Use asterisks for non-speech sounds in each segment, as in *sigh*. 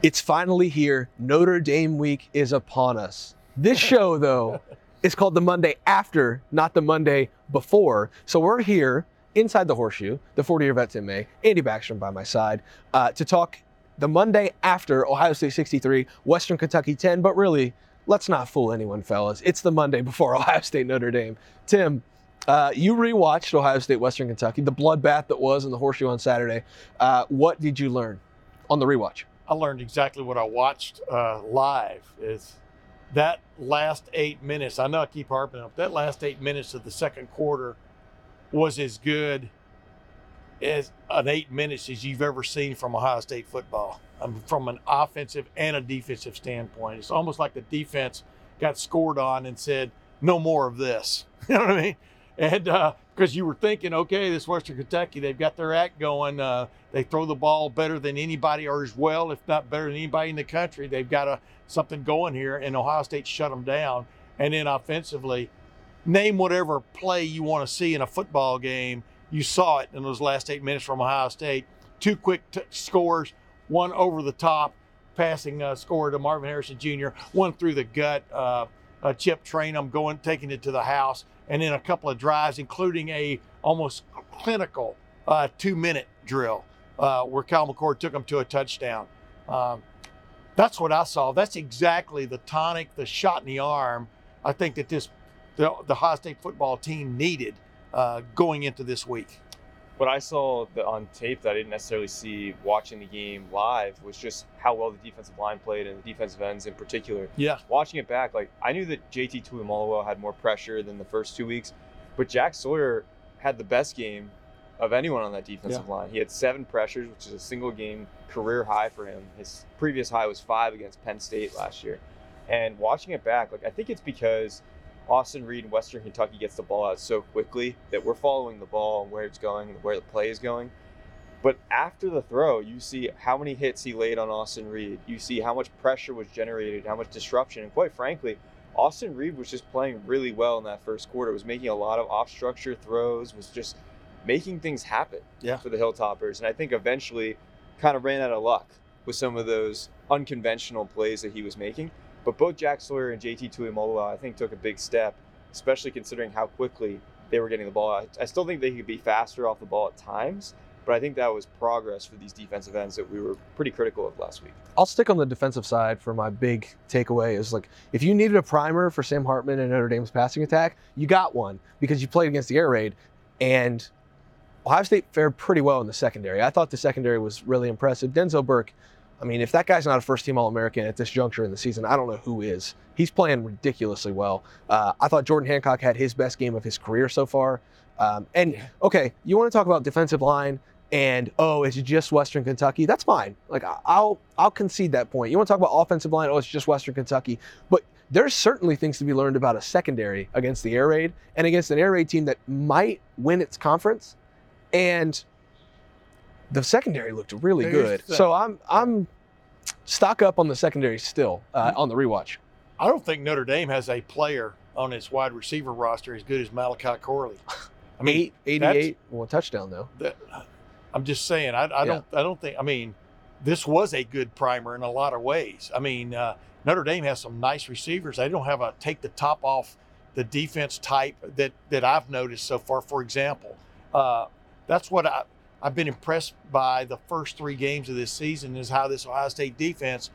It's finally here. Notre Dame week is upon us. This show, though, *laughs* is called the Monday after, not the Monday before. So we're here inside the horseshoe, the 40 year vet Tim May, Andy Backstrom by my side, uh, to talk the Monday after Ohio State 63, Western Kentucky 10. But really, let's not fool anyone, fellas. It's the Monday before *laughs* Ohio State Notre Dame. Tim, uh, you rewatched Ohio State Western Kentucky, the bloodbath that was in the horseshoe on Saturday. Uh, what did you learn on the rewatch? I learned exactly what I watched uh, live is that last eight minutes. I know I keep harping on that last eight minutes of the second quarter was as good as an eight minutes as you've ever seen from Ohio State football. Um, from an offensive and a defensive standpoint, it's almost like the defense got scored on and said, "No more of this." *laughs* You know what I mean? And because uh, you were thinking, okay, this Western Kentucky, they've got their act going. Uh, they throw the ball better than anybody, or as well, if not better than anybody in the country. They've got a, something going here, and Ohio State shut them down. And then offensively, name whatever play you want to see in a football game. You saw it in those last eight minutes from Ohio State. Two quick t- scores, one over the top, passing uh, score to Marvin Harrison Jr., one through the gut. Uh, uh, Chip Trayanum going, taking it to the house, and then a couple of drives, including a almost clinical uh, two-minute drill uh, where Kyle McCord took them to a touchdown. Um, that's what I saw. That's exactly the tonic, the shot in the arm. I think that this the, the Ohio State football team needed uh, going into this week what I saw on tape that I didn't necessarily see watching the game live was just how well the defensive line played and the defensive ends in particular. Yeah. Watching it back, like I knew that JT Tuimoloau had more pressure than the first two weeks, but Jack Sawyer had the best game of anyone on that defensive yeah. line. He had seven pressures, which is a single game career high for him. His previous high was five against Penn State last year. And watching it back, like I think it's because – Austin Reed in Western Kentucky gets the ball out so quickly that we're following the ball and where it's going, and where the play is going. But after the throw, you see how many hits he laid on Austin Reed. You see how much pressure was generated, how much disruption. And quite frankly, Austin Reed was just playing really well in that first quarter, was making a lot of off structure throws, was just making things happen yeah. for the Hilltoppers. And I think eventually kind of ran out of luck with some of those unconventional plays that he was making. But both Jack Sawyer and JT Tuimoloau, I think, took a big step, especially considering how quickly they were getting the ball. I still think they could be faster off the ball at times, but I think that was progress for these defensive ends that we were pretty critical of last week. I'll stick on the defensive side for my big takeaway is like if you needed a primer for Sam Hartman and Notre Dame's passing attack, you got one because you played against the air raid and Ohio State fared pretty well in the secondary. I thought the secondary was really impressive. Denzel Burke I mean, if that guy's not a first team All American at this juncture in the season, I don't know who is. He's playing ridiculously well. Uh, I thought Jordan Hancock had his best game of his career so far. Um, and okay, you want to talk about defensive line and oh, it's just Western Kentucky. That's fine. Like I'll I'll concede that point. You want to talk about offensive line? Oh, it's just Western Kentucky. But there's certainly things to be learned about a secondary against the air raid and against an air raid team that might win its conference. And the secondary looked really good. So I'm I'm stock up on the secondary still uh, on the rewatch. I don't think Notre Dame has a player on its wide receiver roster as good as Malachi Corley. I mean, Eight, 88, well, touchdown though. That, I'm just saying, I, I don't, I don't think. I mean, this was a good primer in a lot of ways. I mean, uh, Notre Dame has some nice receivers. They don't have a take the top off the defense type that that I've noticed so far. For example, uh, that's what I I've been impressed by the first three games of this season is how this Ohio State defense,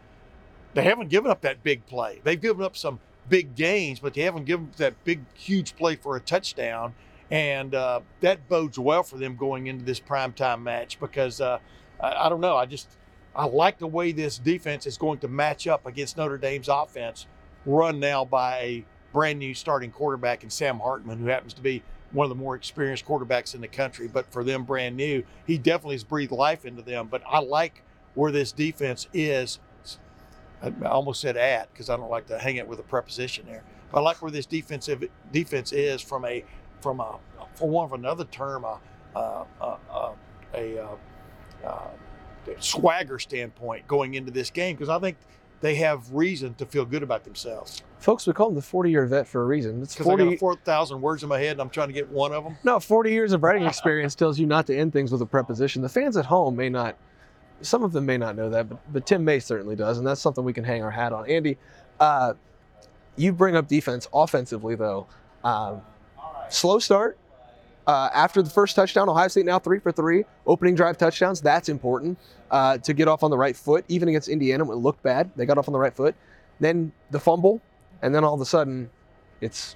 they haven't given up that big play. They've given up some big gains, but they haven't given up that big, huge play for a touchdown. And uh, that bodes well for them going into this primetime match because uh, I, I don't know. I just, I like the way this defense is going to match up against Notre Dame's offense, run now by a brand new starting quarterback in Sam Hartman, who happens to be one of the more experienced quarterbacks in the country, but for them, brand new. He definitely has breathed life into them. But I like where this defense is. I almost said at because I don't like to hang it with a preposition there. But I like where this defensive defense is from a from a for one of another term a a, a, a, a, uh, swagger standpoint going into this game because I think they have reason to feel good about themselves. Folks, we call him the 40 year vet for a reason. It's Because I got 4,000 words in my head and I'm trying to get one of them. no, 40 years of writing experience tells you not to end things with a preposition. The fans at home may not, some of them may not know that, but, but Tim May certainly does, and that's something we can hang our hat on. Andy, uh, you bring up defense offensively, though. Um, slow start. Uh, after the first touchdown, Ohio State now three for three, opening drive touchdowns. That's important uh, to get off on the right foot. Even against Indiana, when it looked bad, they got off on the right foot. Then the fumble, and then all of a sudden, it's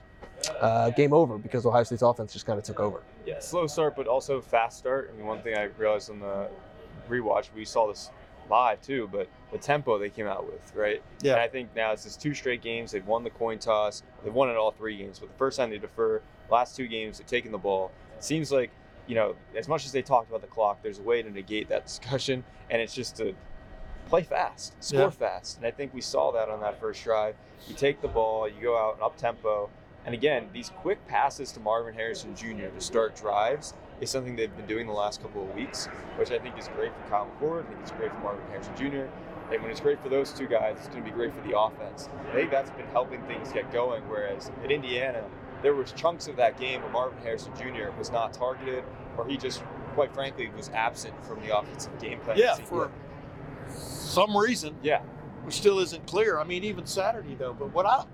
uh, game over because Ohio State's offense just kind of took over. Yeah, slow start, but also fast start. I mean, one thing I realized on the rewatch, we saw this live too, but the tempo they came out with, right? Yeah. And I think now it's just two straight games. They've won the coin toss. They've won it all three games. But the first time they defer, last two games they've taken the ball. It seems like, you know, as much as they talked about the clock, there's a way to negate that discussion, *laughs* and it's just to play fast, score Yeah. fast. And I think we saw that on that first drive. You take the ball, you go out and up tempo. And again, these quick passes to Marvin Harrison Jr. to start drives is something they've been doing the last couple of weeks, which I think is great for Kyle McCord. I think it's great for Marvin Harrison Jr. And when it's great for those two guys, it's going to be great for the offense. I think that's been helping things get going. Whereas at Indiana, there was chunks of that game where Marvin Harrison Jr. was not targeted, or he just, quite frankly, was absent from the offensive game plan. Yeah, for some reason, yeah, which still isn't clear. I mean, even Saturday though. But what I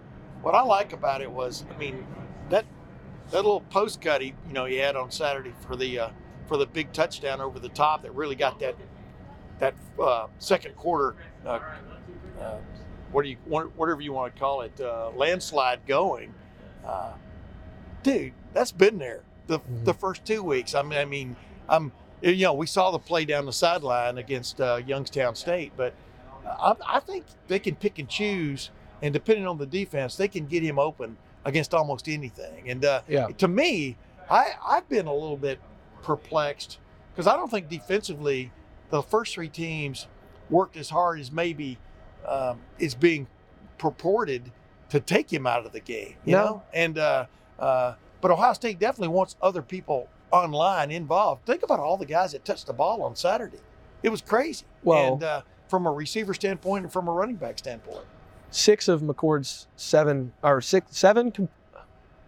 what I like about it was, I mean, that that little post cut he you know he had on Saturday for the uh, for the big touchdown over the top that really got that that uh, second quarter. Uh, uh, what do you whatever you want to call it uh, landslide going, uh, dude? That's been there the Mhm. the first two weeks. I mean, I mean, I'm you know we saw the play down the sideline against uh, Youngstown State, but I, I think they can pick and choose, and depending on the defense, they can get him open against almost anything. And uh, Yeah. to me, I I've been a little bit perplexed because I don't think defensively the first three teams worked as hard as maybe um, is being purported to take him out of the game. You No. know, and uh, uh, but Ohio State definitely wants other people online involved. Think about all the guys that touched the ball on Saturday. It was crazy. Well- and uh, from a receiver standpoint and from a running back standpoint. Six of McCord's seven or six seven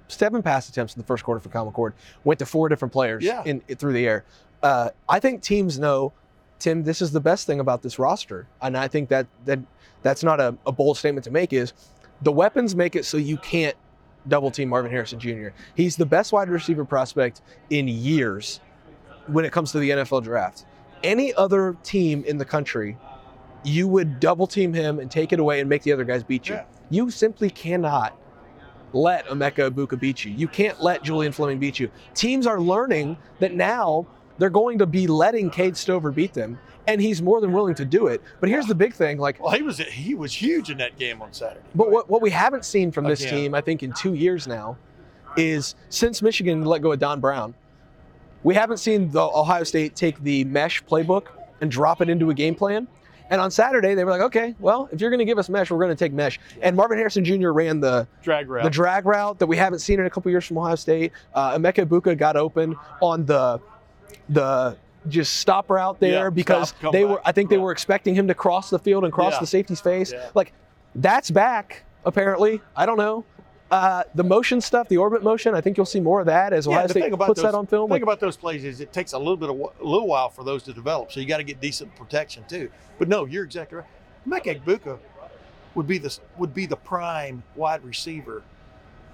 seven pass attempts in the first quarter for Kyle McCord went to four different players Yeah. in through the air. Uh, I think teams know, Tim. This is the best thing about this roster, and I think that that that's not a, a bold statement to make. Is the weapons make it so you can't double team Marvin Harrison Jr. He's the best wide receiver prospect in years when it comes to the NFL draft. Any other team in the country, you would double team him and take it away and make the other guys beat you. Yeah. You simply cannot let Emeka Egbuka beat you. You can't let Julian Fleming beat you. Teams are learning that now they're going to be letting Cade Stover beat them, and he's more than willing to do it. But here's the big thing, like Well, he was he was huge in that game on Saturday. but what, what we haven't seen from this Again. team, I think, in two years now, is since Michigan let go of Don Brown, we haven't seen the Ohio State take the mesh playbook and drop it into a game plan. And on Saturday, they were like, okay, well, if you're going to give us mesh, we're going to take mesh. And Marvin Harrison Jr. ran the drag route. the drag route that we haven't seen in a couple years from Ohio State. Uh, Emeka Egbuka got open on the the just stopper out there Yeah, because stop, they back. were. I think they Yeah. were expecting him to cross the field and cross Yeah. the safety's face. Like that's back apparently. I don't know. Uh, the motion stuff, the orbit motion. I think you'll see more of that as Ohio State puts those, that on film. The thing about those plays is it takes a little bit of a little while for those to develop. So you got to get decent protection too. But no, you're exactly right. Mike Buka would be the would be the prime wide receiver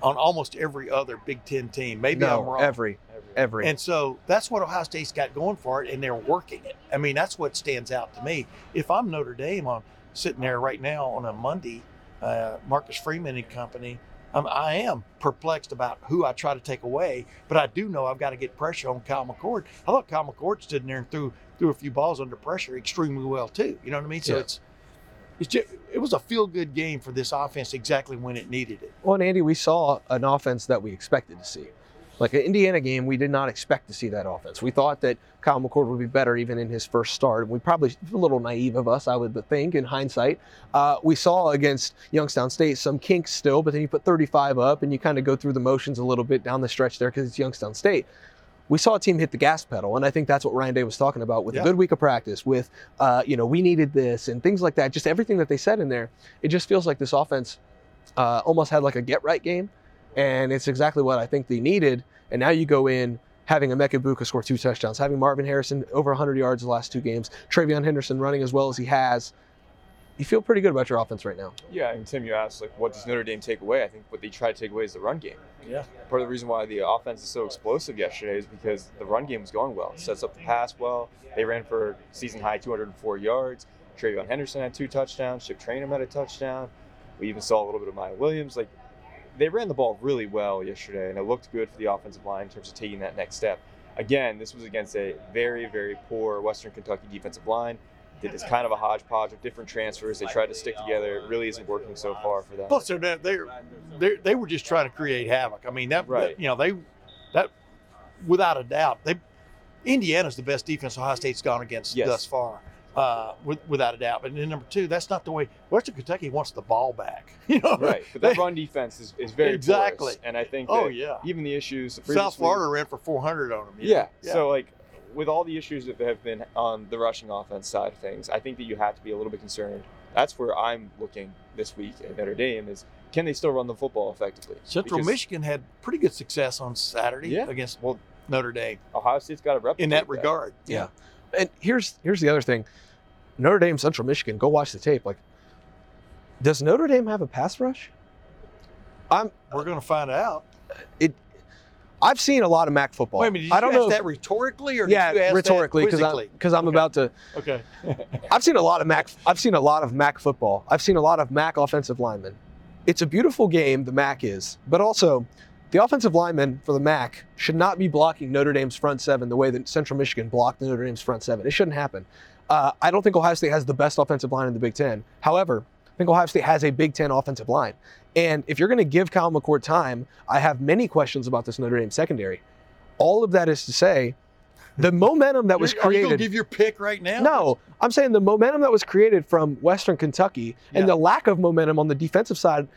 on almost every other Big Ten team. Maybe I'm wrong. every every. And so that's what Ohio State's got going for it, and they're working it. I mean, that's what stands out to me. If I'm Notre Dame on sitting there right now on a Monday, uh, Marcus Freeman and company, I'm, I am perplexed about who I try to take away, but I do know I've got to get pressure on Kyle McCord. I thought Kyle McCord stood in there and threw threw a few balls under pressure extremely well too. You know what I mean? So Yeah. it's just, it was a feel good game for this offense exactly when it needed it. Well, and Andy, we saw an offense that we expected to see. Like an Indiana game, we did not expect to see that offense. We thought that Kyle McCord would be better even in his first start. We probably a little naive of us, I would think, in hindsight. Uh, we saw against Youngstown State some kinks still, but then you put 35 up and you kind of go through the motions a little bit down the stretch there because it's Youngstown State we saw a team hit the gas pedal, and I think that's what Ryan Day was talking about with Yeah. a good week of practice, with uh, you know we needed this and things like that. Just everything that they said in there, it just feels like this offense uh, almost had like a get right game, and it's exactly what I think they needed. And now you go in having Emeka Egbuka score two touchdowns, having Marvin Harrison over 100 yards the last two games, TreVeyon Henderson running as well as he has. You feel pretty good about your offense right now. Yeah, and Tim, you asked like, what does Notre Dame take away? I think what they try to take away is the run game. Yeah. Part of the reason why the offense is so explosive yesterday is because the run game was going well. It sets up the pass well. They ran for season high 204 yards. TreVeyon Henderson had two touchdowns. Chip Trayanum had a touchdown. We even saw a little bit of Miyan Williams. Like they ran the ball really well yesterday, and it looked good for the offensive line in terms of taking that next step. Again, this was against a very, very poor Western Kentucky defensive line. This kind of a hodgepodge of different transfers. They tried to stick together. It really isn't working so far for them. Plus, they're they're, they're they were just trying to create havoc. I mean, that, Right. that- you know they that without a doubt they Indiana's the best defense Ohio State's gone against Yes. thus far, uh, with, without a doubt. And then number two, that's not the way Western Kentucky wants the ball back. *laughs* You know, Right, but They- the run defense is, is very Exactly. porous, and I think Oh yeah, even the issues South previously- Florida ran for 400 on them. Yeah. So like with all the issues that have been on the rushing offense side of things, I think that you have to be a little bit concerned. That's where I'm looking this week at Notre Dame is can they still run the football effectively? Central Because Michigan had pretty good success on Saturday Yeah. against Well, Notre Dame Ohio State's got to replicate in that regard. Yeah. And here's here's the other thing. Notre Dame, Central Michigan, go watch the tape. Like, does Notre Dame have a pass rush? I'm We're going to find out. I've seen a lot of MAC football. Wait a minute, did I don't you know. ask if- that rhetorically or did you yeah, ask rhetorically, because I'm because I'm Okay. about to. Okay. *laughs* I've seen a lot of MAC. I've seen a lot of MAC football. I've seen a lot of MAC offensive linemen. It's a beautiful game. The MAC is, but also, the offensive linemen for the MAC should not be blocking Notre Dame's front seven the way that Central Michigan blocked Notre Dame's front seven. It shouldn't happen. Uh, I don't think Ohio State has the best offensive line in the Big Ten. However, think Ohio State has a Big Ten offensive line. And if you're going to give Kyle McCord time, I have many questions about this Notre Dame secondary. All of that is to say, the *laughs* momentum that was created. Are you going to give your pick right now? No, I'm saying the momentum that was created from Western Kentucky and Yeah. the lack of momentum on the defensive side,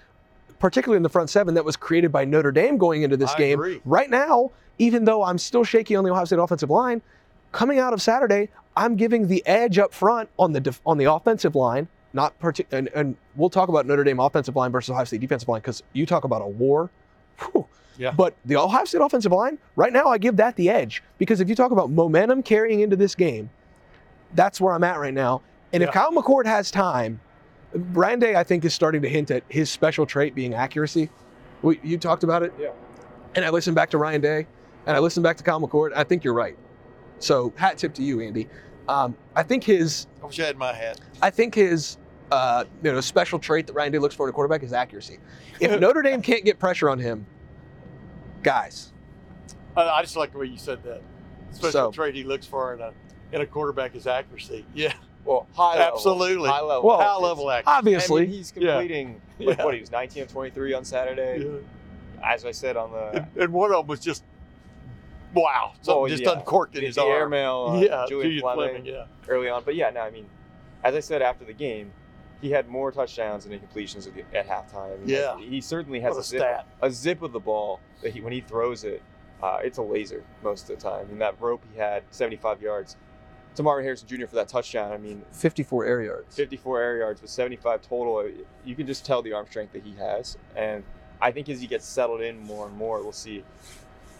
particularly in the front seven, that was created by Notre Dame going into this I game. agree. Right now, even though I'm still shaky on the Ohio State offensive line, coming out of Saturday, I'm giving the edge up front on the def- on the offensive line. Not partic- and, and we'll talk about Notre Dame offensive line versus Ohio State defensive line because you talk about a war. Whew. Yeah. But the Ohio State offensive line, right now, I give that the edge because if you talk about momentum carrying into this game, that's where I'm at right now. And if Kyle McCord has time, Ryan Day, I think, is starting to hint at his special trait being accuracy. We, you talked about it. Yeah. And I listened back to Ryan Day, and I listened back to Kyle McCord. I think you're right. So hat tip to you, Andy. Um, I think his, I wish I had my hat. I think his, uh, you know, special trait that Ryan Day looks for in a quarterback is accuracy. If *laughs* Notre Dame can't get pressure on him, guys, I, I just like the way you said that. Special So- trait he looks for in a in a quarterback is accuracy. Yeah, Well, high level. Absolutely. High level. Well, high level accuracy. obviously, I mean, he's completing like, Yeah. what he was 19 of 23 on Saturday. Yeah. As I said on the And, and one of them was just wow, something Oh, just yeah. uncorked in the, his the arm. airmail, uh, yeah, Julian, Fleming, Yeah, early on. But yeah, no, I mean, as I said after the game, he had more touchdowns and incompletions at, the, at halftime. Yeah. like, he certainly has a, a zip, stat. a zip of the ball that he when he throws it, uh, it's a laser most of the time. And that rope he had 75 yards. To Marvin Harrison Jr. for that touchdown. I mean, 54 air yards. 54 air yards with 75 total. You can just tell the arm strength that he has. And I think as he gets settled in more and more, we'll see.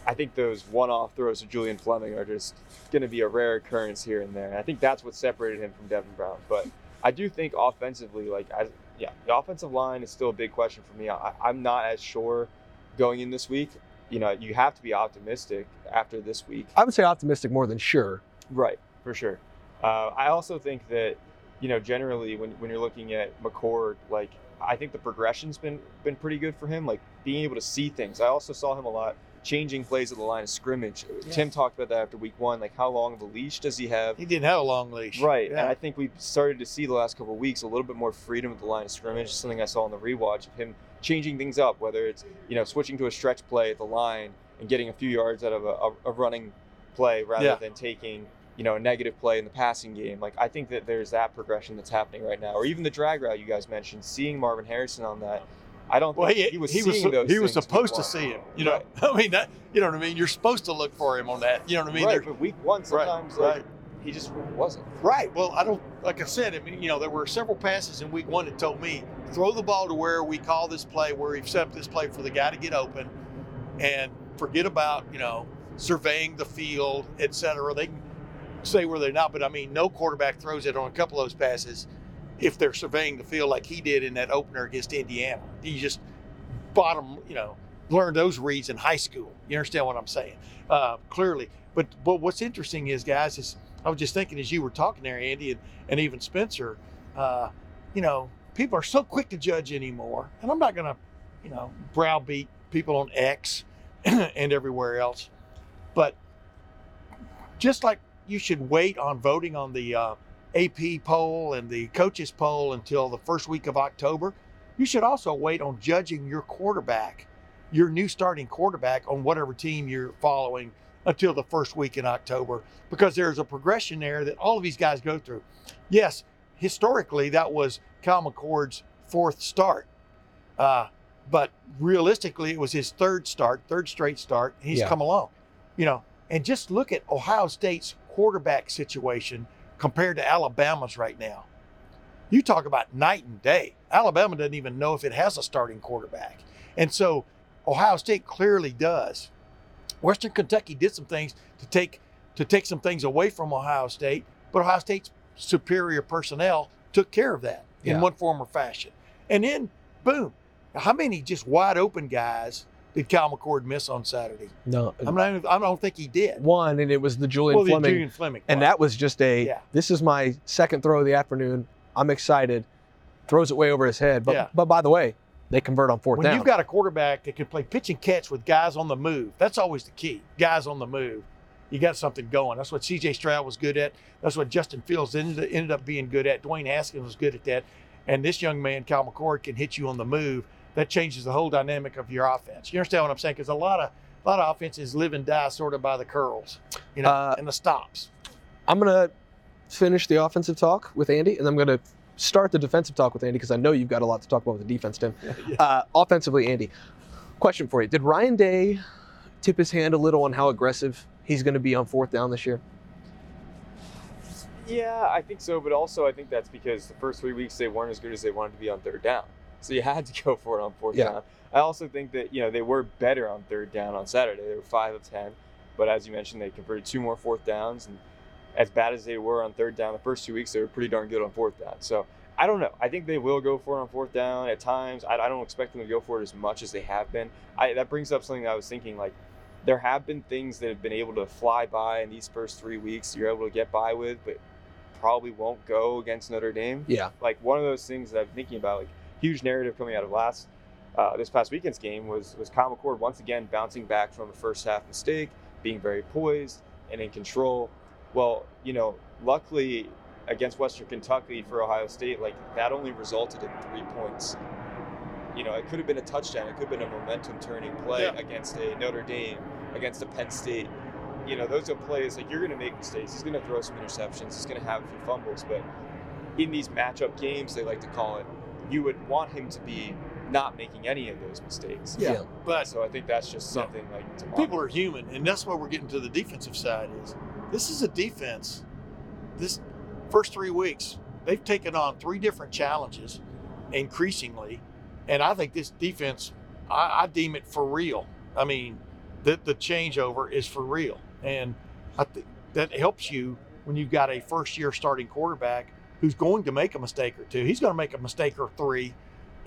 I think those one-off throws to Julian Fleming are just going to be a rare occurrence here and there. And I think that's what separated him from Devin Brown. But I do think offensively, like, as yeah, the offensive line is still a big question for me. I, I'm not as sure going in this week. You know, you have to be optimistic after this week. I would say optimistic more than sure. Right, for sure. Uh, I also think that, you know, generally when, when you're looking at McCord, like I think the progression's been been pretty good for him, like being able to see things. I also saw him a lot changing plays at the line of scrimmage. Tim talked about that after week one, like how long of a leash does he have? He didn't have a long leash. Right, and I think we've started to see the last couple of weeks a little bit more freedom at the line of scrimmage. Something I saw in the rewatch of him changing things up, whether it's you know switching to a stretch play at the line and getting a few yards out of a, a, a running play rather Yeah. than taking you know a negative play in the passing game. Like I think that there's that progression that's happening right now, or even the drag route you guys mentioned, seeing Marvin Harrison on that. I don't Well, think he, he was he was those he was supposed to see him. You know, Right. *laughs* I mean that. You know what I mean? You're supposed to look for him on that. You know what I mean? right, There- but week one sometimes right. like he just wasn't. Right. Well, I don't like I said. I mean, you know, there were several passes in week one that told me throw the ball to where we call this play, where we've set up this play for the guy to get open, and forget about you know surveying the field, et cetera. They can say where they're not, but I mean, no quarterback throws it on a couple of those passes if they're surveying the field like he did in that opener against Indiana. You just bottom, you know, learn those reads in high school. You understand what I'm saying? Uh, clearly. But but what's interesting is, guys, is I was just thinking as you were talking there, Andy, and, and even Spencer, uh, you know, people are so quick to judge anymore. And I'm not going to, you know, browbeat people on X *clears throat* and everywhere else. But just like you should wait on voting on the uh, AP poll and the coaches poll until the first week of October, you should also wait on judging your quarterback, your new starting quarterback on whatever team you're following until the first week in October because there's a progression there that all of these guys go through. Yes, historically, that was Cal McCord's fourth start. Uh, but realistically, it was his third start, third straight start. He's Yeah. come along, you know. And just look at Ohio State's quarterback situation compared to Alabama's right now. You talk about night and day. Alabama doesn't even know if it has a starting quarterback. And so Ohio State clearly does. Western Kentucky did some things to take to take some things away from Ohio State, but Ohio State's superior personnel took care of that in one form or fashion. And then, boom, how many just wide open guys did Cal McCord miss on Saturday? No, I'm not. even- I don't think he did. one, and it was the Julian well, the Fleming, Julian Fleming, and that was just a. Yeah. This is my second throw of the afternoon. I'm excited. Throws it way over his head, but Yeah. but by the way, they convert on fourth when down. you've got a quarterback that can play pitch and catch with guys on the move, that's always the key. Guys on the move, you got something going. That's what C.J. Stroud was good at. That's what Justin Fields ended, ended up being good at. Dwayne Haskins was good at that. And this young man, Cal McCord, can hit you on the move. That changes the whole dynamic of your offense. You understand what I'm saying? Because a lot of a lot of offenses live and die sort of by the curls, you know, Uh, and the stops. I'm gonna finish the offensive talk with Andy, and I'm gonna start the defensive talk with Andy because I know you've got a lot to talk about with the defense, Tim. *laughs* Yeah. Uh, offensively, Andy, question for you: Did Ryan Day tip his hand a little on how aggressive he's going to be on fourth down this year? Yeah, I think so, but also I think that's because the first three weeks they weren't as good as they wanted to be on third down. So you had to go for it on fourth Yeah. down. I also think that you know they were better on third down on Saturday. They were five of ten, but as you mentioned, they converted two more fourth downs, and as bad as they were on third down the first two weeks, they were pretty darn good on fourth down. So I don't know. I think they will go for it on fourth down at times. I, I don't expect them to go for it as much as they have been. I, that brings up something that I was thinking like. There have been things that have been able to fly by in these first three weeks. You're able to get by with, but probably won't go against Notre Dame. Yeah, Like one of those things that I'm thinking about, like huge narrative coming out of last uh, this past weekend's game was was Kyle McCord once again bouncing back from a first half mistake, being very poised and in control. Well, you know, luckily against Western Kentucky for Ohio State, like that only resulted in three points. You know, it could have been a touchdown. It could have been a momentum turning play Yeah. against a Notre Dame, against a Penn State. You know, those are plays like you're going to make mistakes. He's going to throw some interceptions. He's going to have a few fumbles, but in these matchup games, they like to call it, you would want him to be not making any of those mistakes. Yeah, Yeah. but So I think that's just Yeah. something like to people are human, and that's why we're getting to the defensive side. Is this is a defense? This first three weeks, they've taken on three different challenges, increasingly, and I think this defense, I, I deem it for real. I mean, the the changeover is for real, and I think that helps you when you've got a first year starting quarterback who's going to make a mistake or two. He's going to make a mistake or three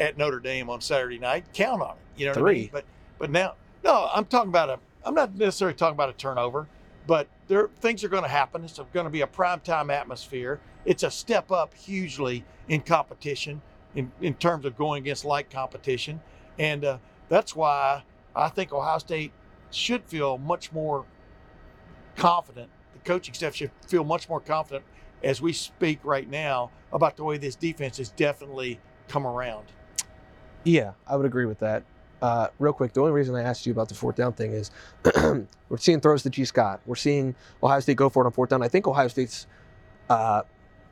at Notre Dame on Saturday night. Count on it. You know what I Three? mean? But but now, no, I'm talking about a. I'm not necessarily talking about a turnover, but there things are going to happen. It's going to be a prime time atmosphere. It's a step up hugely in competition, in in terms of going against like competition, and uh, that's why I think Ohio State should feel much more confident. The coaching staff should feel much more confident as we speak right now about the way this defense has definitely come around. yeah, I would agree with that. uh, real quick, the only reason I asked you about the fourth down thing is *clears throat* we're seeing throws to Gee Scott. We're seeing Ohio State go for it on fourth down. I think Ohio State's uh,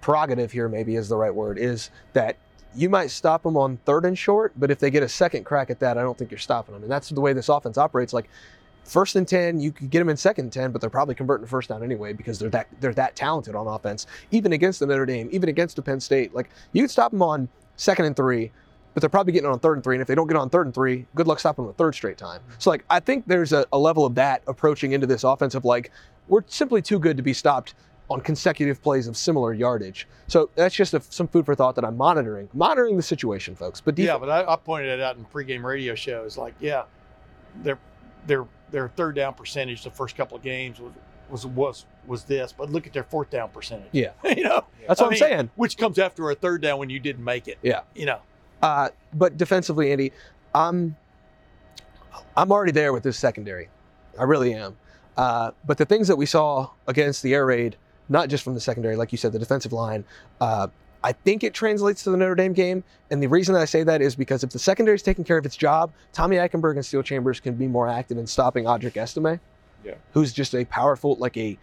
prerogative here, maybe is the right word, is that you might stop them on third and short, but if they get a second crack at that, I don't think you're stopping them. And that's the way this offense operates. Like first and 10, you could get them in second and 10, but they're probably converting first down anyway because they're that they're that talented on offense. Even against the Notre Dame, even against the Penn State, like you could stop them on second and three, but they're probably getting on third and three. And if they don't get on third and three, good luck stopping them a third straight time. Mm-hmm. So like I think there's a, a level of that approaching into this offensive like we're simply too good to be stopped on consecutive plays of similar yardage. So that's just a, some food for thought that I'm monitoring, monitoring the situation, folks. But yeah, but I, I pointed it out in pregame radio shows. Like, yeah, their their their third down percentage the first couple of games was was was was this, but look at their fourth down percentage. Yeah. *laughs* you know, that's I what I'm saying. Which comes after a third down when you didn't make it. Yeah. You know. Uh, but defensively, Andy, I'm I'm already there with this secondary. I really am. Uh, but the things that we saw against the air raid, not just from the secondary, like you said, the defensive line, uh, I think it translates to the Notre Dame game. And the reason I say that is because if the secondary is taking care of its job, Tommy Eichenberg and Steele Chambers can be more active in stopping Audric Estime, Yeah. who's just a powerful, like a,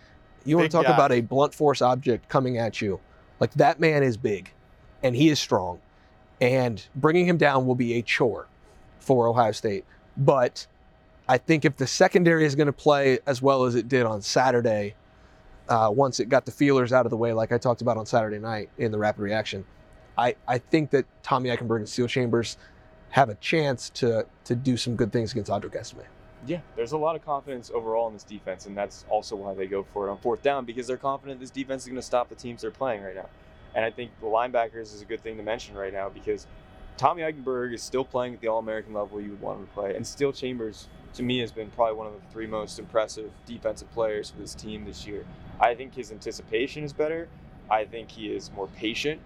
you want to talk guy. about a blunt force object coming at you. Like that man is big and he is strong. And bringing him down will be a chore for Ohio State. But I think if the secondary is going to play as well as it did on Saturday, uh, once it got the feelers out of the way, like I talked about on Saturday night in the rapid reaction, I, I think that Tommy Eichenberg and Steele Chambers have a chance to to do some good things against Audric Estime. Yeah, there's a lot of confidence overall in this defense, and that's also why they go for it on fourth down because they're confident this defense is going to stop the teams they're playing right now. And I think the linebackers is a good thing to mention right now because Tommy Eichenberg is still playing at the All American level you would want him to play, and Steele Chambers to me has been probably one of the three most impressive defensive players for this team this year. I think his anticipation is better. I think he is more patient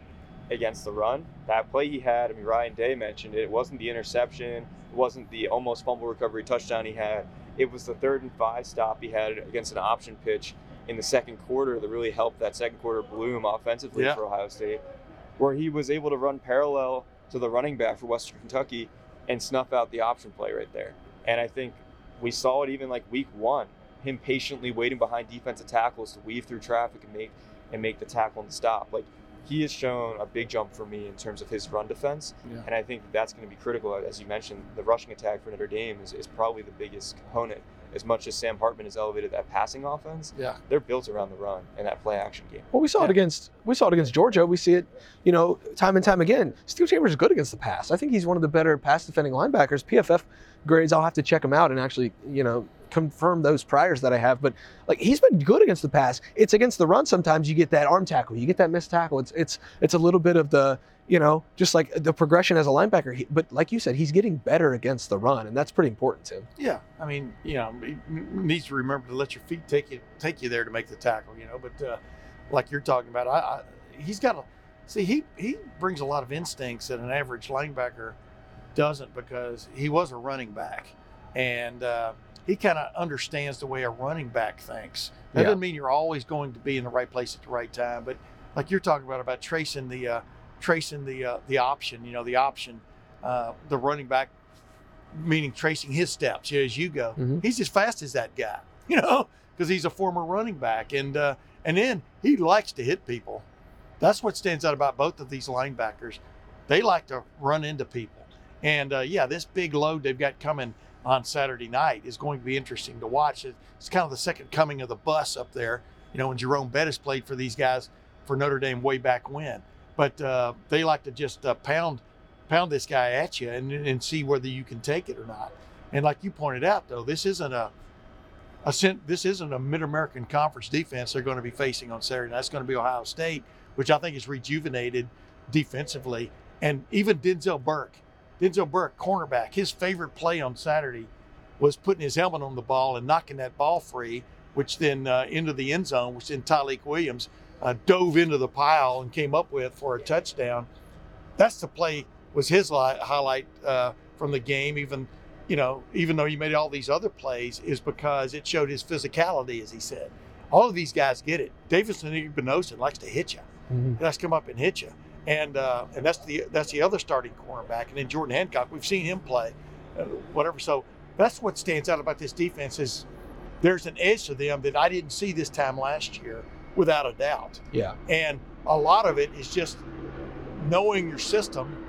against the run. That play he had, I mean, Ryan Day mentioned it. It wasn't the interception, it wasn't the almost fumble recovery touchdown he had. It was the third and five stop he had against an option pitch in the second quarter that really helped that second quarter bloom offensively Yeah. for Ohio State, where he was able to run parallel to the running back for Western Kentucky and snuff out the option play right there. And I think we saw it even like week one, him patiently waiting behind defensive tackles to weave through traffic and make and make the tackle and stop. Like he has shown a big jump for me in terms of his run defense. Yeah. And I think that's going to be critical. As you mentioned, the rushing attack for Notre Dame is, is probably the biggest component. As much as Sam Hartman has elevated that passing offense, Yeah. they're built around the run and that play action game. Well, we saw it against we saw it against Georgia. We see it, you know, time and time again. Steele Chambers is good against the pass. I think he's one of the better pass defending linebackers. PFF grades, I'll have to check him out and actually, you know, confirm those priors that I have. But like he's been good against the pass. It's against the run. Sometimes you get that arm tackle, you get that missed tackle. It's it's it's a little bit of the you know just like the progression as a linebacker. But like you said, he's getting better against the run, and that's pretty important to him. Yeah, I mean, you know, he needs to remember to let your feet take you take you there to make the tackle. You know, but uh, like you're talking about, I, I he's got a see he he brings a lot of instincts that an average linebacker doesn't because he was a running back, and uh, he kind of understands the way a running back thinks. That Yeah. doesn't mean you're always going to be in the right place at the right time, but like you're talking about about tracing the uh, tracing the uh, the option. You know, the option, uh, the running back meaning tracing his steps you know, as you go. Mhm. He's as fast as that guy, *laughs* you know, because he's a former running back, and uh, and then he likes to hit people. That's what stands out about both of these linebackers. They like to run into people, and uh, yeah, this big load they've got coming on Saturday night is going to be interesting to watch. It's kind of the second coming of the bus up there. You know, when Jerome Bettis played for these guys for Notre Dame way back when, but uh, they like to just uh, pound pound this guy at you and, and see whether you can take it or not. And like you pointed out, though, this isn't a, a this isn't a Mid American Conference defense they're going to be facing on Saturday. That's going to be Ohio State, which I think is rejuvenated defensively. And even Denzel Burke, Denzel Burke, cornerback, his favorite play on Saturday was putting his helmet on the ball and knocking that ball free, which then uh, into the end zone, which then Tyleik Williams uh, dove into the pile and came up with for a touchdown. That's the play was his li- highlight uh, from the game. Even you know, even though he made all these other plays, is because it showed his physicality, as he said. All of these guys get it. Davison Igbinosun likes to hit you. He likes to come up and hit you, and uh, and that's the that's the other starting cornerback. And then Jordan Hancock, we've seen him play. uh, whatever. So that's what stands out about this defense is there's an edge to them that I didn't see this time last year, without a doubt. Yeah. And a lot of it is just knowing your system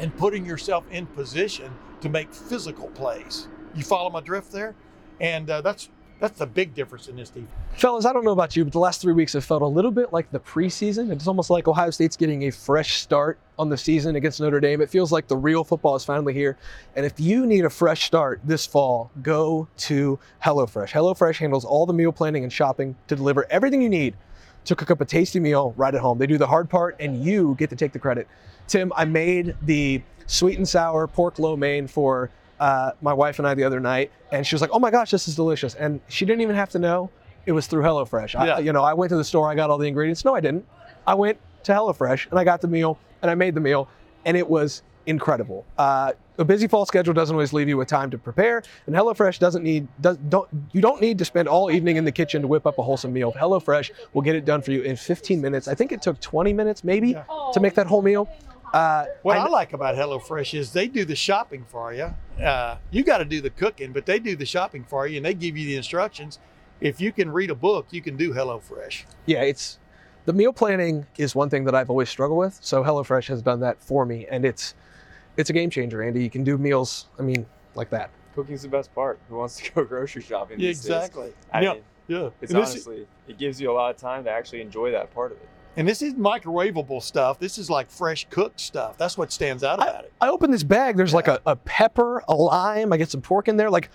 and putting yourself in position to make physical plays. You follow my drift there, and uh, that's that's the big difference in this defense. Fellas, I don't know about you, but the last three weeks have felt a little bit like the preseason. It's almost like Ohio State's getting a fresh start on the season against Notre Dame. It feels like the real football is finally here. And if you need a fresh start this fall, go to HelloFresh. HelloFresh handles all the meal planning and shopping to deliver everything you need to cook up a tasty meal right at home. They do the hard part, and you get to take the credit. Tim, I made the sweet and sour pork lo mein for uh, my wife and I the other night, and she was like, "Oh my gosh, this is delicious!" And she didn't even have to know it was through HelloFresh. I, Yeah. you know, I went to the store, I got all the ingredients. No, I didn't. I went to HelloFresh and I got the meal and I made the meal, and it was incredible. Uh, a busy fall schedule doesn't always leave you with time to prepare, and HelloFresh doesn't need does don't you don't need to spend all evening in the kitchen to whip up a wholesome meal. HelloFresh will get it done for you in 15 minutes. I think it took 20 minutes maybe Yeah. to make that whole meal. Uh, What I, I- like about HelloFresh is they do the shopping for you. Uh, you got to do the cooking, but they do the shopping for you, and they give you the instructions. If you can read a book, you can do HelloFresh. yeah, it's the meal planning is one thing that I've always struggled with. So HelloFresh has done that for me, and it's it's a game changer, Andy. You can do meals. I mean, like that. Cooking's the best part. Who wants to *laughs* go grocery shopping? these days? exactly. I yeah, mean, yeah. it's And this, honestly, it gives you a lot of time to actually enjoy that part of it. And this is microwavable stuff. This is like fresh cooked stuff. That's what stands out about it. I open this bag. There's like a, a pepper, a lime. I get some pork in there. Like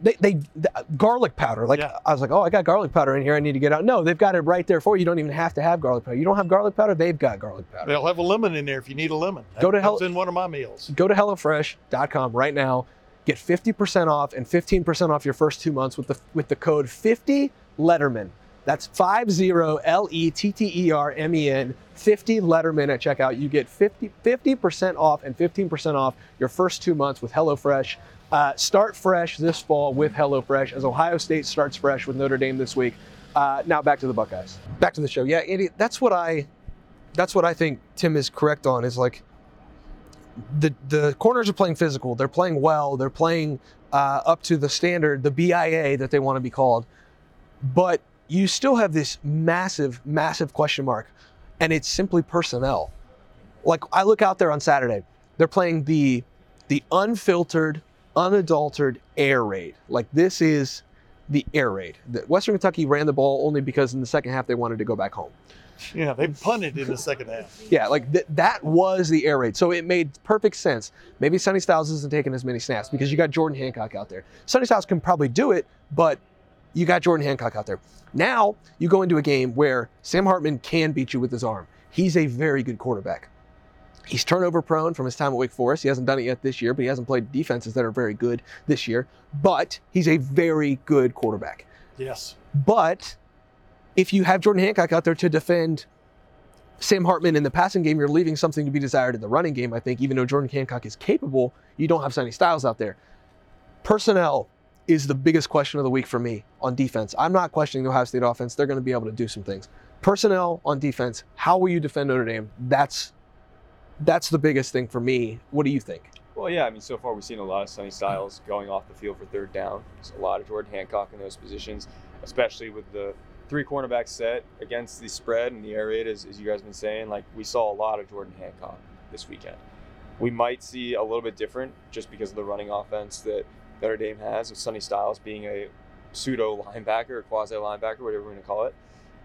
they, they the, garlic powder. Like Yeah. I was like, oh, I got garlic powder in here. I need to get out. No, they've got it right there for you. You don't even have to have garlic powder. You don't have garlic powder. They've got garlic powder. They'll have a lemon in there if you need a lemon. Go to hell- in one of my meals. Go to hellofresh.com right now. Get 50% off and 15% off your first two months with the with the code 50 Lettermen. That's 50 L E T T E R M E N 50 Lettermen at checkout. You get 50 50% off and 15% off your first two months with HelloFresh. Uh, start fresh this fall with HelloFresh as Ohio State starts fresh with Notre Dame this week. Uh, now back to the Buckeyes. Back to the show. Yeah, Andy, that's what I that's what I think Tim is correct on. Is like the the corners are playing physical. They're playing well. They're playing uh, up to the standard, the BIA that they want to be called. But you still have this massive, massive question mark, and it's simply personnel. Like I look out there on Saturday, they're playing the the unfiltered, unadulterated air raid. Like this is the air raid. The- Western Kentucky ran the ball only because in the second half they wanted to go back home. Yeah, they punted in the second half. Yeah, like th- that was the air raid. So it made perfect sense. Maybe Sonny Styles isn't taking as many snaps because you got Jordan Hancock out there. Sonny Styles can probably do it, but you got Jordan Hancock out there. Now you go into a game where Sam Hartman can beat you with his arm. He's a very good quarterback. He's turnover prone from his time at Wake Forest. He hasn't done it yet this year, but he hasn't played defenses that are very good this year. But he's a very good quarterback. Yes. But if you have Jordan Hancock out there to defend Sam Hartman in the passing game, you're leaving something to be desired in the running game. I think, even though Jordan Hancock is capable, you don't have Sonny Styles out there. Personnel is the biggest question of the week for me on defense. I'm not questioning the Ohio State offense. They're going to be able to do some things. Personnel on defense. How will you defend Notre Dame? That's that's the biggest thing for me. What do you think? Well, yeah, I mean, so far we've seen a lot of Sonny Styles going off the field for third down. There's a lot of Jordan Hancock in those positions, especially with the three cornerback set against the spread and the air raid, as, as you guys have been saying. Like, we saw a lot of Jordan Hancock this weekend. We might see a little bit different just because of the running offense that Notre Dame has, with Sonny Styles being a pseudo linebacker or quasi linebacker, whatever we're going to call it.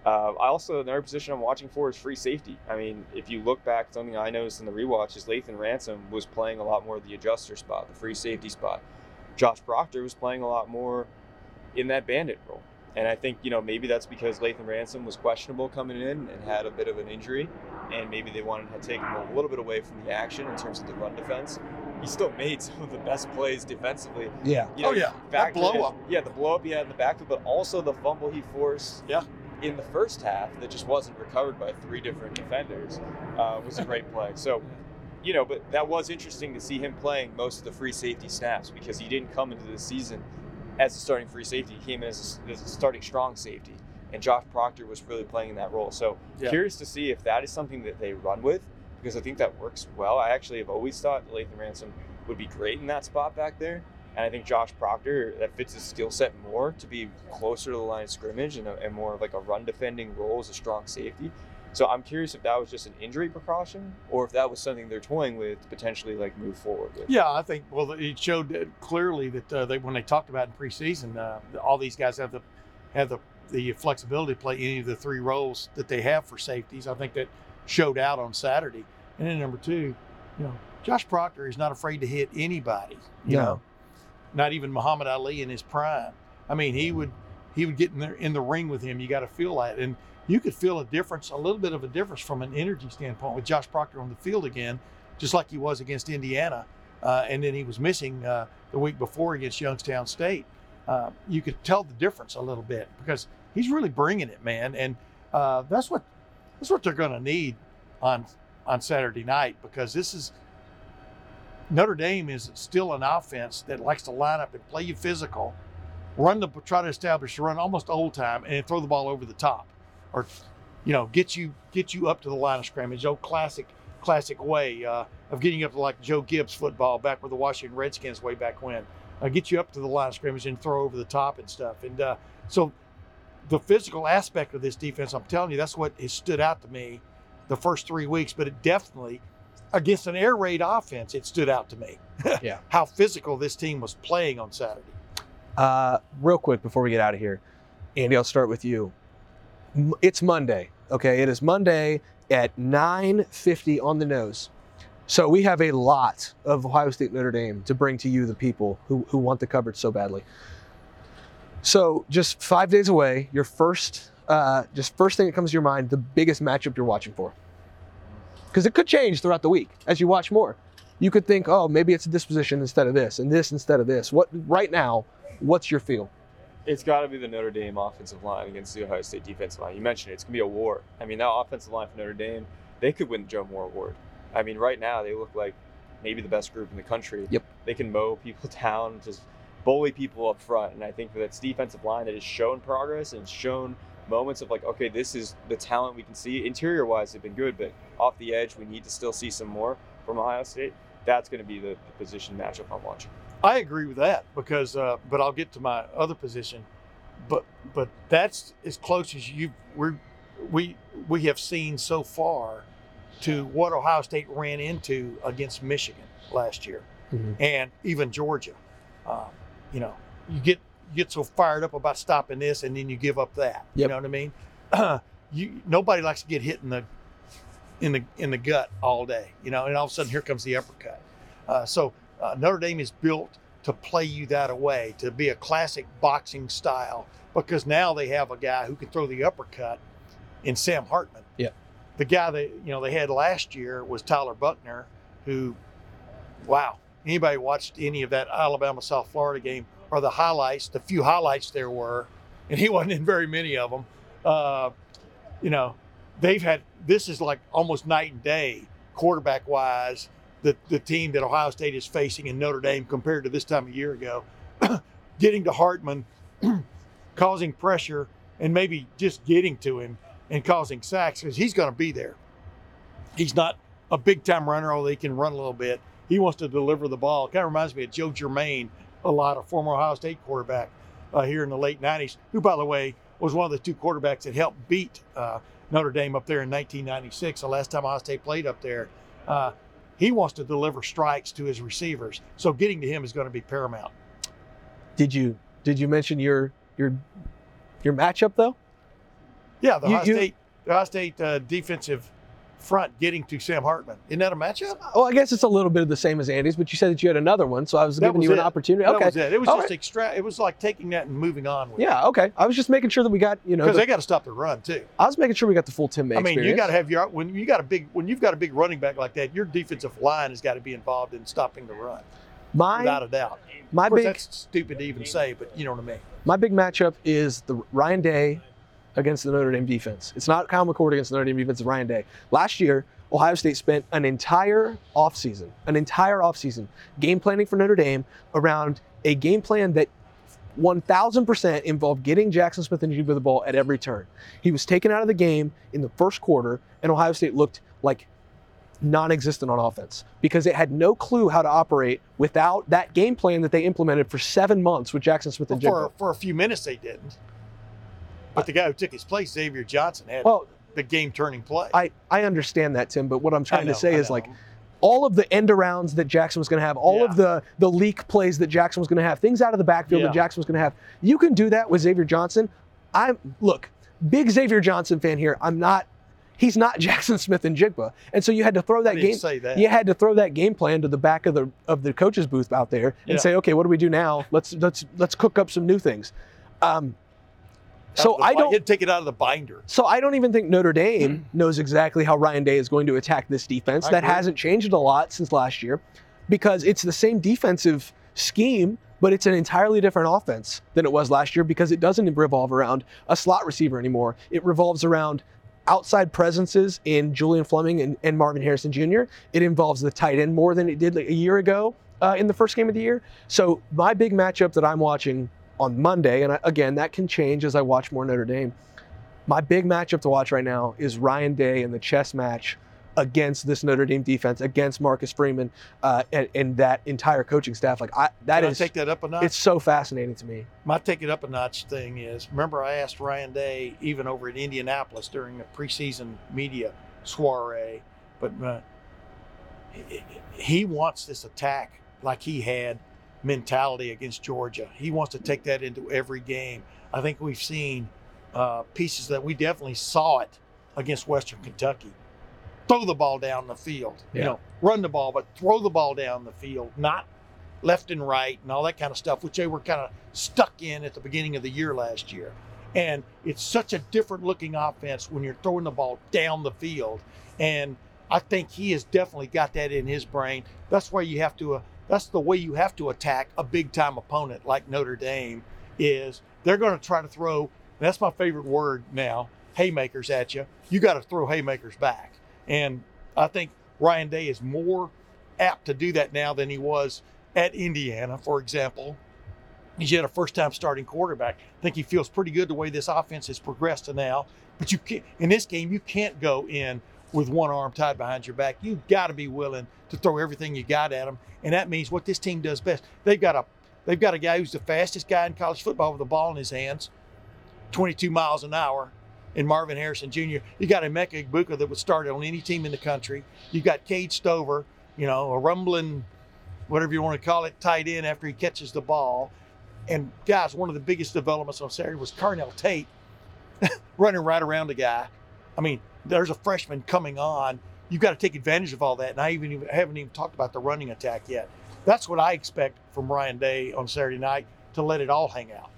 Uh, I also another position I'm watching for is free safety. I mean, if you look back, something I noticed in the rewatch is Lathan Ransom was playing a lot more the adjuster spot, the free safety spot. Josh Proctor was playing a lot more in that bandit role. And I think, you know, maybe that's because Lathan Ransom was questionable coming in and had a bit of an injury. And maybe they wanted to take him a little bit away from the action in terms of the run defense. He still made some of the best plays defensively. Yeah. You know, Oh, yeah. That factor in- blow up. Yeah, the blow up he had in the backfield, but also the fumble he forced Yeah. in the first half that just wasn't recovered by three different defenders uh, was a great play. So, you know, but that was interesting to see him playing most of the free safety snaps because he didn't come into the season as a starting free safety. He came in as a, as a starting strong safety. And Josh Proctor was really playing in that role. So, Yeah. curious to see if that is something that they run with because I think that works well. I actually have always thought Lathan Ransom would be great in that spot back there. And I think Josh Proctor that fits his skill set more to be closer to the line of scrimmage and, a, and more of like a run defending role as a strong safety. So I'm curious if that was just an injury precaution or if that was something they're toying with to potentially like move forward with. Yeah, I think well it showed clearly that uh, they when they talked about in preseason, uh, all these guys have the have the the flexibility to play any of the three roles that they have for safeties. I think that showed out on Saturday. And then number two, you know, Josh Proctor is not afraid to hit anybody. You No. know, not even Muhammad Ali in his prime. I mean, he would he would get in there in the ring with him. You got to feel that, and you could feel a difference, a little bit of a difference from an energy standpoint with Josh Proctor on the field again, just like he was against Indiana, uh, and then he was missing uh, the week before against Youngstown State. Uh, you could tell the difference a little bit because he's really bringing it, man, and uh, that's what that's what they're going to need on on Saturday night because this is Notre Dame is still an offense that likes to line up and play you physical, run the try to establish the run almost old time, and throw the ball over the top, or you know get you get you up to the line of scrimmage. Old classic classic way uh, of getting up to like Joe Gibbs football back with the Washington Redskins way back when. Uh, get you up to the line of scrimmage and throw over the top and stuff. And uh, so the physical aspect of this defense, I'm telling you, that's what has stood out to me the first three weeks. But it definitely against an air raid offense, it stood out to me. *laughs* Yeah. How physical this team was playing on Saturday. Uh, real quick before we get out of here, Andy, I'll start with you. It's Monday, okay? It is Monday at 9:50 on the nose. So we have a lot of Ohio State Notre Dame to bring to you, the people who, who want the coverage so badly. So just five days away, your first, uh, just first thing that comes to your mind, the biggest matchup you're watching for, because it could change throughout the week as you watch more. You could think, oh, maybe it's this position instead of this, and this instead of this. What right now? What's your feel? It's got to be the Notre Dame offensive line against the Ohio State defensive line. You mentioned it. It's going to be a war. I mean, that offensive line for Notre Dame, they could win the Joe Moore Award. I mean, right now, they look like maybe the best group in the country. Yep. They can mow people *laughs* down, just bully people up front. And I think that it's defensive line that has shown progress and shown moments of like, okay, this is the talent we can see. Interior wise, they've been good, but off the edge, we need to still see some more from Ohio State. That's going to be the, the position matchup I'm watching. I agree with that because, uh, but I'll get to my other position. But but that's as close as you we we we have seen so far to what Ohio State ran into against Michigan last year, Mhm. and even Georgia. Um, you know, you get you get so fired up about stopping this, and then you give up that. You know what I mean? *clears throat* you nobody likes to get hit in the in the in the gut all day. You know, and all of a sudden here comes the uppercut. Uh, so uh, Notre Dame is built to play you that away, to be a classic boxing style, because now they have a guy who can throw the uppercut in Sam Hartman. Yeah. The guy that you know they had last year was Tyler Buchner, who, wow, anybody watched any of that Alabama South Florida game or the highlights, the few highlights there were, and he *laughs* wasn't in very many of them. Uh, you know, they've had this is like almost night and day quarterback wise the, the team that Ohio State is facing in Notre Dame compared to this time a year ago. *clears throat* getting to Hartman, *clears throat* causing pressure, and maybe just getting to him and causing sacks because he's going to be there. He's not a big time runner, although he can run a little bit. He wants to deliver the ball. Kind of reminds me of Joe Germaine, a lot of former Ohio State quarterback uh, here in the late 90s, who, by the way, was one of the two quarterbacks that helped beat uh, Notre Dame up there in 1996, the last time Ohio State played up there. Uh, he wants to deliver strikes to his receivers, so getting to him is going to be paramount. Did you did you mention your your your matchup though? Yeah, the You- Ohio you- State, the Ohio State uh, defensive front getting to Sam Hartman. Isn't that a matchup? Well, I guess it's a little bit of the same as Andy's, but you said that you had another one, so I was That giving was you an opportunity. That Okay. was it. It was All just right. extra. It was like taking that and moving on with it. Yeah, okay. I was just making sure that we got, you know, because the- they got to stop the run too. I was making sure we got the full Tim May I mean, you got to have your when you got a big when you've got a big running back like that, your defensive line has got to be involved in stopping the run my without a doubt. my big that's stupid to even say, but you know what I mean. my big matchup is the Ryan Day against the Notre Dame defense. It's not Kyle McCord against the Notre Dame defense, it's Ryan Day. Last year, Ohio State spent an entire offseason, an entire offseason game planning for Notre Dame around a game plan that 1000% involved getting Jaxon Smith-Njigba the ball at every turn. He was taken out of the game in the first quarter, and Ohio State looked like non-existent on offense because it had no clue how to operate without that game plan that they implemented for seven months with Jackson Smith and for Jigba. for a few minutes they didn't. But the guy who took his place, Xavier Johnson, had Well, the game-turning play. I, I understand that, Tim, but what I'm trying know, to say I is know. like all of the end arounds that Jaxon was going to have, all of the the leak plays that Jaxon was going to have, things out of the backfield Yeah. that Jaxon was going to have. You can do that with Xavier Johnson. I'm look, big Xavier Johnson fan here. I'm not. He's not *laughs* Jaxon Smith-Njigba, and so you had to throw that game. say that. You had to throw that game plan to the back of the of the coaches booth out there and Yeah. say, okay, what do we do now? Let's let's let's cook up some new things. Um, so the I don't. To take it out of the binder. So I don't even think Notre Dame knows exactly how Ryan Day is going to attack this defense. I That agree. hasn't changed a lot since last year because it's the same defensive scheme, but it's an entirely different offense than it was last year because it doesn't revolve around a slot receiver anymore. It revolves around outside presences in Julian Fleming and, and Marvin Harrison Jr. It involves the tight end more than it did like a year ago uh, in the first game of the year. So my big matchup that I'm watching on Monday, and I, again that can change as I watch more Notre Dame. My big matchup to watch right now is Ryan Day in the chess match against this Notre Dame defense, against Marcus Freeman, uh, and, and that entire coaching staff. Like I, that Can I is, take that up a notch. it's so fascinating to me. My take it up a notch thing is remember I asked Ryan Day even over in Indianapolis during the preseason media soiree, but uh, he wants this attack like he had mentality against Georgia. He wants to take that into every game. I think we've seen uh, pieces that we definitely saw it against Western Kentucky. Throw the ball down the field, you know, run the ball, but throw the ball down the field, not left and right and all that kind of stuff, which they were kind of stuck in at the beginning of the year last year. And it's such a different looking offense when you're throwing the ball down the field. And I think he has definitely got that in his brain. That's why you have to. Uh, that's the way you have to attack a big time opponent like Notre Dame. Is they're going to try to throw. That's my favorite word now. Haymakers at you. You got to throw haymakers back. And I think Ryan Day is more apt to do that now than he was at Indiana, for example. He's yet a first time starting quarterback. I think he feels pretty good the way this offense has progressed to now. But you can't, in this game, you can't go in with one arm tied behind your back. You've got to be willing to throw everything you got at them. And that means what this team does best. They've got a they've got a guy who's the fastest guy in college football with the ball in his hands, 22 miles an hour, in Marvin Harrison Jr. You got a Emeka Egbuka that would start on any team in the country. You've got Cade Stover, you know, a rumbling, whatever you want to call it, tight end after he catches the ball. And guys, one of the biggest developments on Saturday was Carnell Tate *laughs* running right around the guy. I mean, there's a freshman coming on. You've got to take advantage of all that. And I even, even haven't even talked about the running attack yet. That's what I expect from Ryan Day on Saturday night to let it all hang out.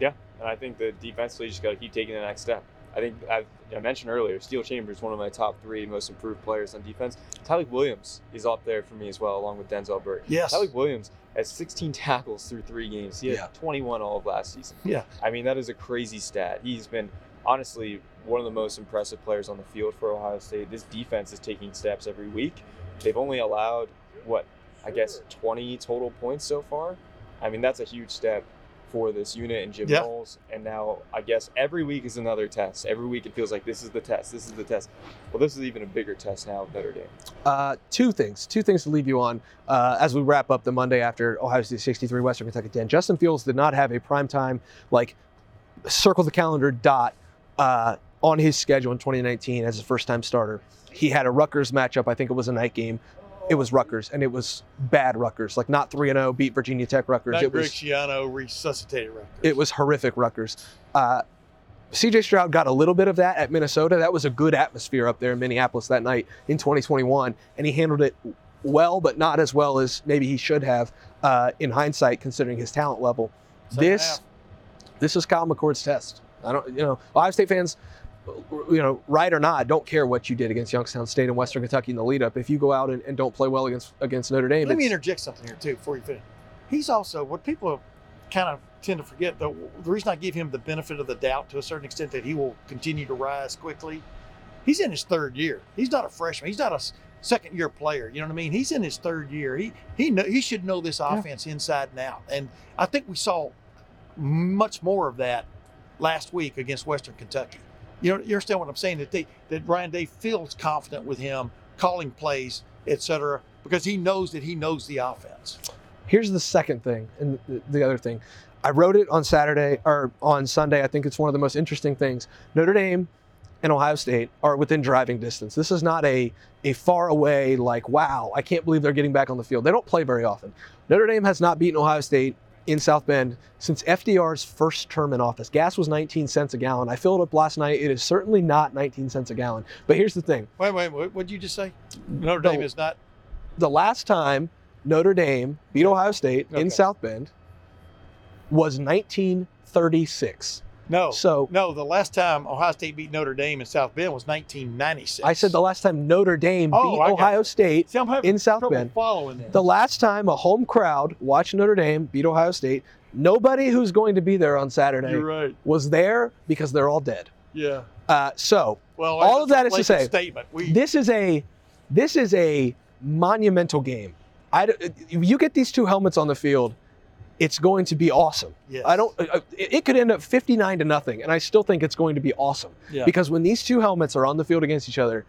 Yeah, and I think the defensively just got to keep taking the next step. I think I, I mentioned earlier, Steele Chambers, one of my top three most improved players on defense. Tyleik Williams is up there for me as well, along with Denzel Burke. Yes. Tyleik Williams has 16 tackles through three games. He had Yeah. 21 all of last season. Yeah. I mean, that is a crazy stat. He's been honestly one of the most impressive players on the field for Ohio State. This defense is taking steps every week. They've only allowed what I guess 20 total points so far. I mean, that's a huge step for this unit and Jim Yeah. Knowles. And now I guess every week is another test. Every week it feels like this is the test. This is the test. Well, this is even a bigger test now with Notre Dame. Uh, two things, two things to leave you on uh, as we wrap up the Monday after Ohio State 63, Western Kentucky 10. Justin Fields did not have a primetime, like, circle the calendar dot uh, on his schedule in 2019 as a first time starter. He had a Rutgers matchup, I think it was a night game. It was Rutgers, and it was bad Rutgers, like not 3 0, beat Virginia Tech Rutgers. Matt It was, resuscitated Rutgers. it was horrific Rutgers. Uh, CJ Stroud got a little bit of that at Minnesota. That was a good atmosphere up there in Minneapolis that night in 2021, and he handled it well, but not as well as maybe he should have uh, in hindsight, considering his talent level. Second this, half. this is Kyle McCord's test. I don't, you know, Ohio State fans, you know, right or not, don't care what you did against Youngstown State and Western Kentucky in the lead up. If you go out and, and don't play well against against Notre Dame, Let me interject something here too before you finish. He's also what people kind of tend to forget. The, the reason I give him the benefit of the doubt to a certain extent that he will continue to rise quickly. He's in his third year. He's not a freshman. He's not a second year player. You know what I mean? He's in his third year. He he know, he should know this offense inside and out. And I think we saw much more of that last week against Western Kentucky. You know, you understand what I'm saying? That they that Ryan Day feels confident with him calling plays, etc., because he knows that he knows the offense. Here's the second thing, and the other thing. I wrote it on Saturday or on Sunday. I think it's one of the most interesting things. Notre Dame and Ohio State are within driving distance. This is not a a far away like wow, I can't believe they're getting back on the field. They don't play very often. Notre Dame has not beaten Ohio State in South Bend since FDR's first term in office. Gas was 19 cents a gallon. I filled up last night. It is certainly not 19 cents a gallon. But here's the thing. Wait, wait, what did you just say? Notre Dame The- is not. The last time Notre Dame beat Ohio State Okay. in South Bend was 1936. No. So- no, the last time Ohio State beat Notre Dame in South Bend was 1996. I said the last time Notre Dame Oh, beat I Ohio. State See, in South Bend. following this. The last time a home crowd watched Notre Dame beat Ohio State, nobody who's going to be there on Saturday right. was there because they're all dead. Yeah. Uh, so Well, All of that a to say, statement. We this is a this is a monumental game. I, you get these two helmets on the field, it's going to be awesome. Yes. I don't. uh, It it could end up 59 to nothing, and I still think it's going to be awesome Yeah. because when these two helmets are on the field against each other,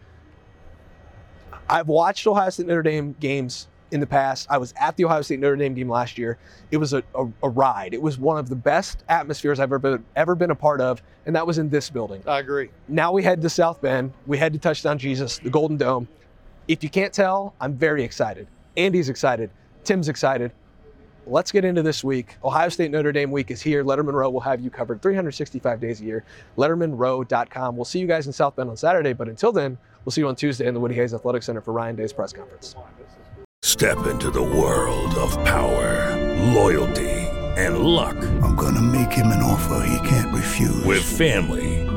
I've watched Ohio State Notre Dame games in the past. I was at the Ohio State Notre Dame game last year. It was a, a, a ride. It was one of the best atmospheres I've ever been, ever been a part of, and that was in this building. I agree. Now we head to South Bend. We head to Touchdown Jesus, the Golden Dome. If you can't tell, I'm very excited. Andy's excited. Tim's excited. Let's get into this week. Ohio State Notre Dame week is here. Lettermen Row will have you covered 365 days a year. LettermenRow.com. We'll see you guys in South Bend on Saturday, but until then, we'll see you on Tuesday in the Woody Hayes Athletic Center for Ryan Day's press conference. Step into the world of power, loyalty, and luck. I'm gonna make him an offer he can't refuse. With family,